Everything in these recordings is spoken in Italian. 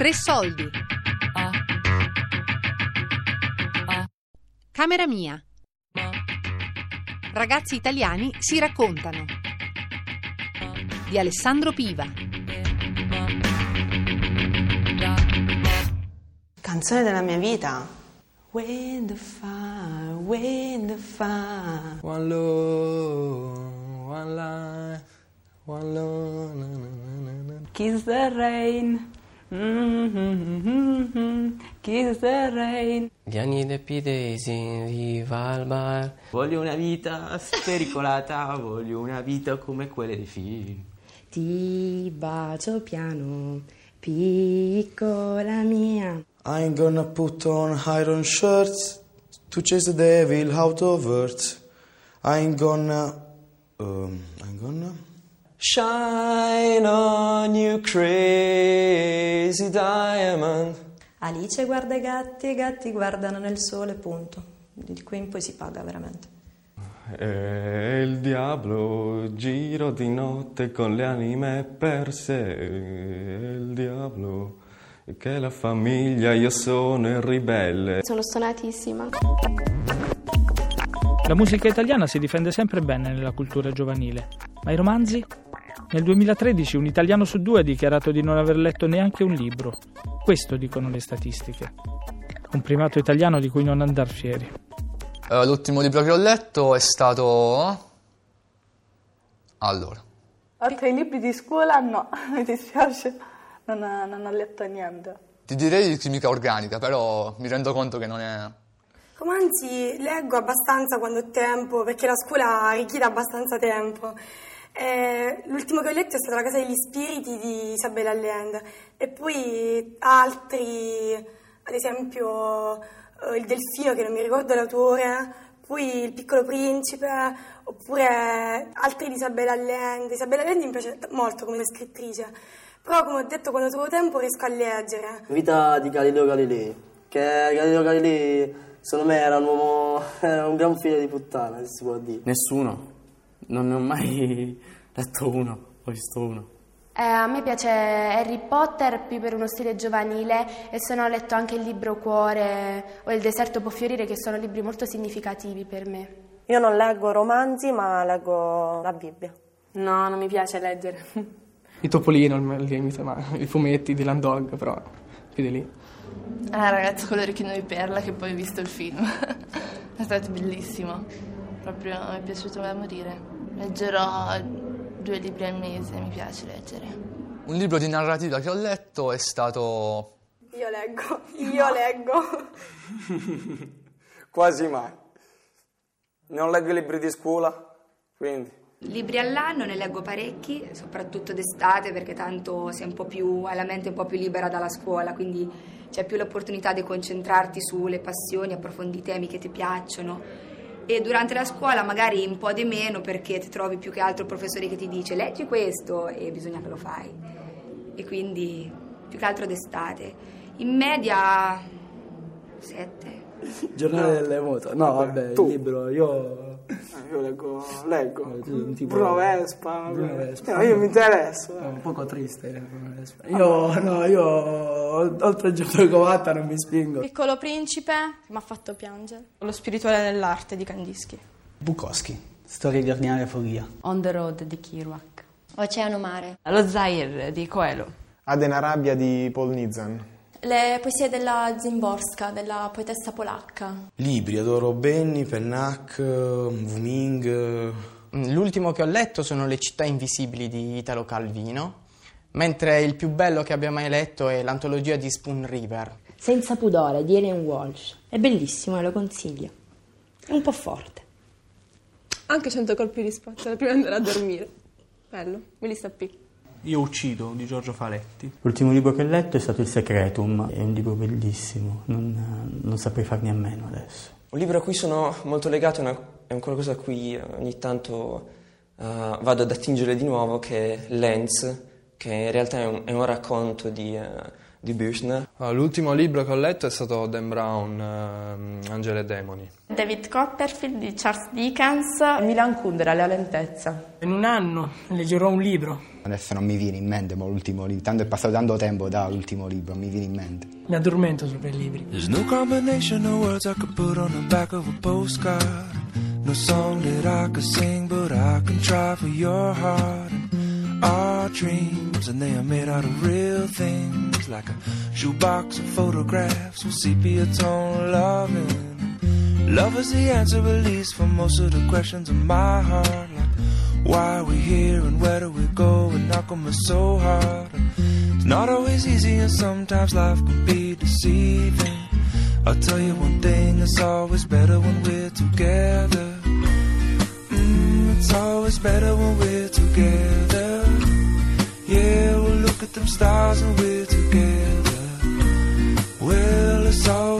Tre soldi. Camera mia. Ragazzi italiani si raccontano. Di Alessandro Piva. Canzone della mia vita. When the fire, when the fire. One love, one life, one love. Kiss the rain. Kiss the rain. Gli de Pidesi, viva al bar. Voglio una vita spericolata, voglio una vita come quelle dei film. Ti bacio piano, piccola mia. I ain't gonna put on iron shirts to chase the devil out of earth. I ain't gonna. Um, I ain't gonna. Shine on you crazy diamond. Alice guarda i gatti e i gatti guardano nel sole, punto. Di qui in poi si paga veramente. E il diavolo giro di notte con le anime perse. E il diavolo che la famiglia, io sono il ribelle. Sono stonatissima. La musica italiana si difende sempre bene nella cultura giovanile, ma i romanzi? Nel 2013 un italiano su due ha dichiarato di non aver letto neanche un libro. Questo dicono le statistiche. Un primato italiano di cui non andar fieri. Eh, l'ultimo libro che ho letto è stato... Allora, Altri i libri di scuola no, mi dispiace, non, ho- non ho letto niente. ti direi di chimica organica, però mi rendo conto che non è... Romanzi leggo abbastanza quando ho tempo, perché la scuola richiede abbastanza tempo. Eh, l'ultimo che ho letto è stato La Casa degli Spiriti di Isabella Allende e poi altri, ad esempio eh, Il Delfino, che non mi ricordo l'autore, poi Il Piccolo Principe, oppure altri di Isabella Allende. Isabella Allende mi piace molto come scrittrice, però come ho detto quando trovo tempo riesco a leggere. Vita di Galileo Galilei, che Galileo Galilei secondo me era un uomo, era un gran figlio di puttana, se si può dire. Nessuno. Non ne ho mai letto uno, ho visto uno. Eh, a me piace Harry Potter più per uno stile giovanile e se no ho letto anche il libro Cuore o Il deserto può fiorire che sono libri molto significativi per me. Io non leggo romanzi, ma leggo la Bibbia. No, non mi piace leggere. Il Topolino, il limite, ma i fumetti di Land Dog, però più di lì. Ah, ragazzo con l'orecchino di perla che poi ho visto il film. è stato bellissimo. Proprio mi è piaciuto da morire. Leggerò due libri al mese, mi piace leggere. Un libro di narrativa che ho letto è stato... Io leggo, io leggo. Quasi mai. Non leggo i libri di scuola, quindi. Libri all'anno ne leggo parecchi, soprattutto d'estate perché tanto sei un po' più, hai la mente un po' più libera dalla scuola, quindi c'è più l'opportunità di concentrarti sulle passioni, approfondi i temi che ti piacciono. E durante la scuola magari un po' di meno perché ti trovi più che altro il professore che ti dice leggi questo e bisogna che lo fai. E quindi più che altro d'estate. In media sette. Giornale delle moto. No, vabbè, tu. il libro, io... Io leggo, leggo. tu, tipo- Bruno Vespa. Bruno. Vespa. No, io mi interesso. È un poco triste. eh, Io, no, io oltre a Giorgio Covatta non mi spingo. Piccolo principe mi ha fatto piangere. Lo spirituale dell'arte di Kandinsky. Bukowski, Storia di ordinaria follia. On the Road di Kerouac. Oceano Mare. Lo Zaire di Coelho. Aden Arabia di Paul Nizan. Le poesie della Zimborska, della poetessa polacca. Libri, adoro Benny, Pennac, Wuming. L'ultimo che ho letto sono Le città invisibili di Italo Calvino, mentre il più bello che abbia mai letto è l'antologia di Spoon River. Senza pudore di Ellen Walsh. È bellissimo e lo consiglio. È un po' forte. Anche 100 colpi di spazzola prima di andare a dormire. Bello, me li sta P. Io uccido di Giorgio Faletti. L'ultimo libro che ho letto è stato Il Secretum, è un libro bellissimo, non, non saprei farne a meno adesso. Un libro a cui sono molto legato è, una- è un qualcosa a cui ogni tanto eh, vado ad attingere di nuovo, che è Lenz, che in realtà è un, è un racconto di, eh, di Büchner. L'ultimo libro che ho letto è stato Dan Brown, ehm, Angeli e Demoni. David Copperfield di Charles Dickens. Milan Kundera, La lentezza. In un anno leggerò un libro. Adesso non mi viene in mente mo, l'ultimo libro, tanto è passato tanto tempo dall'ultimo libro, non mi viene in mente. Mi addormento sopra i libri. There's no combination of words I could put on the back of a postcard. No song that I could sing, but I can try for your heart. Our dreams, and they are made out of real things, like a shoebox of photographs with sepia tone loving. Love is the answer, at least, for most of the questions in my heart. Like, why are we here and where do we go? And how come it's so hard? It's not always easy, and sometimes life can be deceiving. I'll tell you one thing, it's always better when we're together. Mm, it's always better when we're together. Yeah, we'll look at them stars and we're so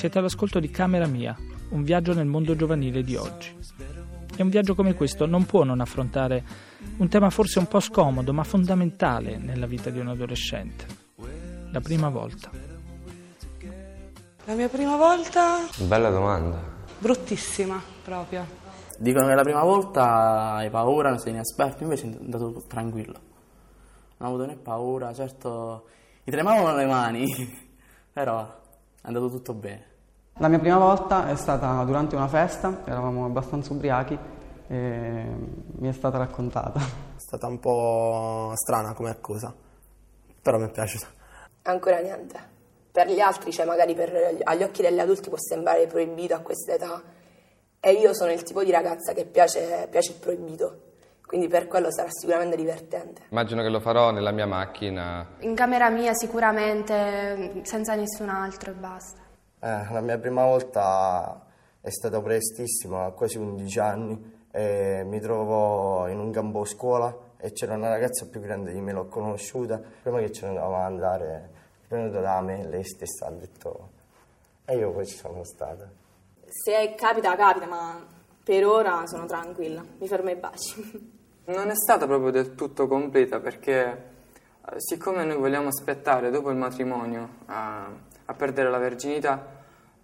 Siete all'ascolto di Camera Mia, un viaggio nel mondo giovanile di oggi. E un viaggio come questo non può non affrontare un tema forse un po' scomodo, ma fondamentale nella vita di un adolescente. La prima volta. La mia prima volta Bella domanda. bruttissima proprio. Dicono che la prima volta hai paura, non sei inesperto, invece è andato tranquillo. Non ho avuto né paura, certo mi tremavano le mani, però è andato tutto bene. La mia prima volta è stata durante una festa, eravamo abbastanza ubriachi e mi è stata raccontata. È stata un po' strana come cosa, però mi è piaciuta. Ancora niente. Per gli altri, cioè magari per, agli occhi degli adulti può sembrare proibito a questa età. E io sono il tipo di ragazza che piace, piace il proibito. Quindi per quello sarà sicuramente divertente. Immagino che lo farò nella mia macchina. In camera mia sicuramente, senza nessun altro e basta. Eh, la mia prima volta è stata prestissima, a quasi 11 anni, e mi trovo in un campo scuola e c'era una ragazza più grande di me, l'ho conosciuta, prima che ce ne dovevamo andare, è venuta da me, lei stessa ha detto, e io poi ci sono stata. Se capita, capita, ma per ora sono tranquilla. Mi fermo ai baci. Non è stata proprio del tutto completa perché eh, siccome noi vogliamo aspettare dopo il matrimonio a, a perdere la verginità,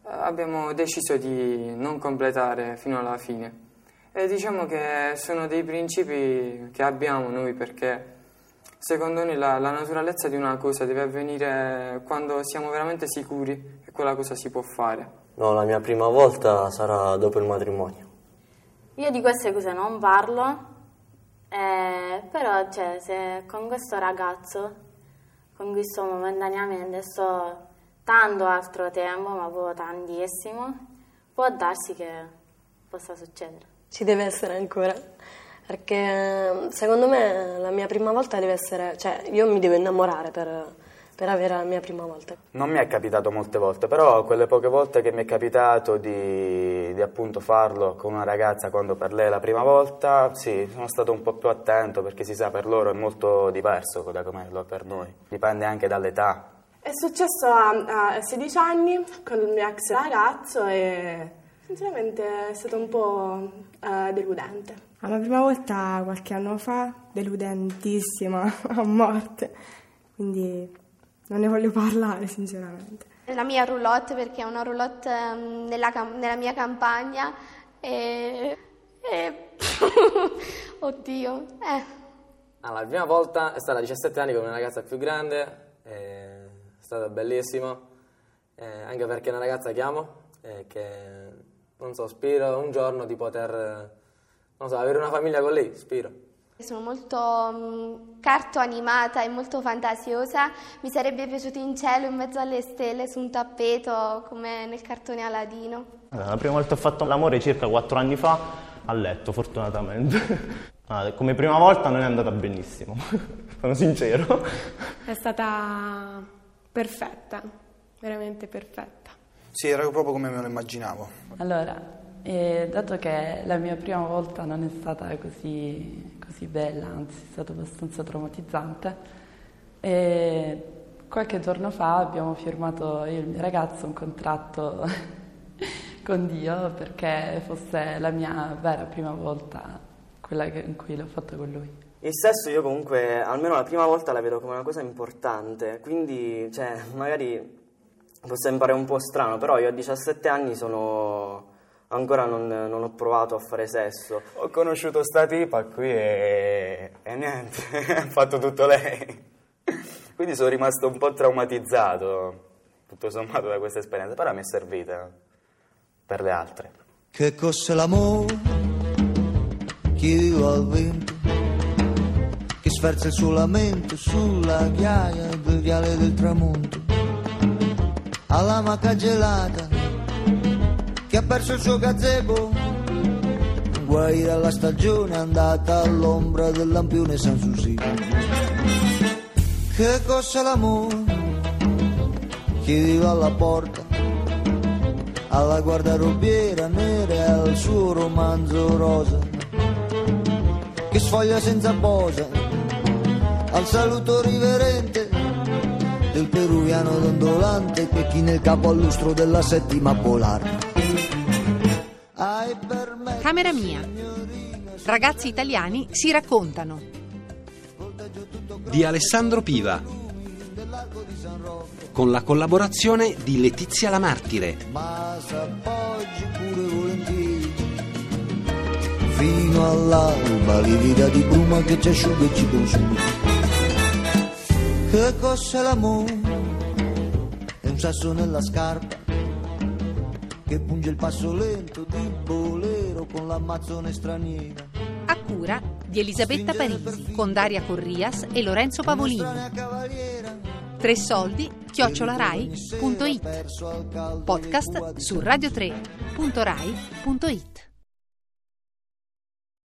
abbiamo deciso di non completare fino alla fine. E diciamo che sono dei principi che abbiamo noi perché secondo noi la, la naturalezza di una cosa deve avvenire quando siamo veramente sicuri che quella cosa si può fare. No, la mia prima volta sarà dopo il matrimonio. Io di queste cose non parlo, eh, però cioè, se con questo ragazzo con cui sto momentaneamente sto tanto altro tempo, ma proprio tantissimo, può darsi che possa succedere. Ci deve essere ancora. Perché secondo me la mia prima volta deve essere. cioè io mi devo innamorare per, per avere la mia prima volta. Non mi è capitato molte volte, però quelle poche volte che mi è capitato di, di appunto farlo con una ragazza quando per lei è la prima volta, sì, sono stato un po' più attento perché si sa per loro è molto diverso da come lo è per noi. Dipende anche dall'età. È successo a, a 16 anni con il mio ex ragazzo e sinceramente è stato un po' eh, deludente. La prima volta qualche anno fa, deludentissima a morte, quindi non ne voglio parlare sinceramente. La mia roulotte perché è una roulotte ehm, nella, nella mia campagna e... e... Oddio, eh. Allora, la prima volta è stata a 17 anni con una ragazza più grande, è stato bellissimo, eh, anche perché è una ragazza che amo e che, non so, spero un giorno di poter, non so, avere una famiglia con lei, spero. Sono molto um, cartoanimata e molto fantasiosa, mi sarebbe piaciuto in cielo in mezzo alle stelle su un tappeto come nel cartone Aladino. Allora, la prima volta ho fatto l'amore circa quattro anni fa a letto, fortunatamente. Ah, come prima volta non è andata benissimo, sono sincero. È stata perfetta, veramente perfetta. Sì, era proprio come me lo immaginavo. Allora, eh, dato che la mia prima volta non è stata così, così bella, anzi è stata abbastanza traumatizzante, eh, qualche giorno fa abbiamo firmato io e il mio ragazzo un contratto con Dio perché fosse la mia vera prima volta quella che, in cui l'ho fatto con lui. Il sesso io comunque, almeno la prima volta la vedo come una cosa importante, quindi cioè, magari può sembrare un po' strano, però io a 17 anni sono... ancora non, non ho provato a fare sesso. Ho conosciuto sta tipa qui e, e niente, ha fatto tutto lei. Quindi sono rimasto un po' traumatizzato, tutto sommato, da questa esperienza, però mi è servita per le altre. Che cos'è l'amore? Chiedo al vento che sferza il suo lamento sulla ghiaia del viale del tramonto alla maca gelata che ha perso il suo gazebo guai dalla stagione andata all'ombra del lampione San Susi. Che cos'è l'amore chiedeva alla porta alla guardarobiera nera e al suo romanzo rosa che sfoglia senza posa al saluto riverente del peruviano dondolante che chi nel capo al lustro della settima polare. Camera mia. Ragazzi italiani si raccontano. Di Alessandro Piva. Con la collaborazione di Letizia La Martire. Ma s'appoggi pure volentieri fino all'alba livida di bruma che ci asciuga e ci consuma. Che cos'è l'amore? È un sasso nella scarpa che punge il passo lento di bolero con l'ammazzone straniera. A cura di Elisabetta Parisi con Daria Corrias e Lorenzo Pavolini. Tre soldi chiocciolarai.it Podcast su radio3.rai.it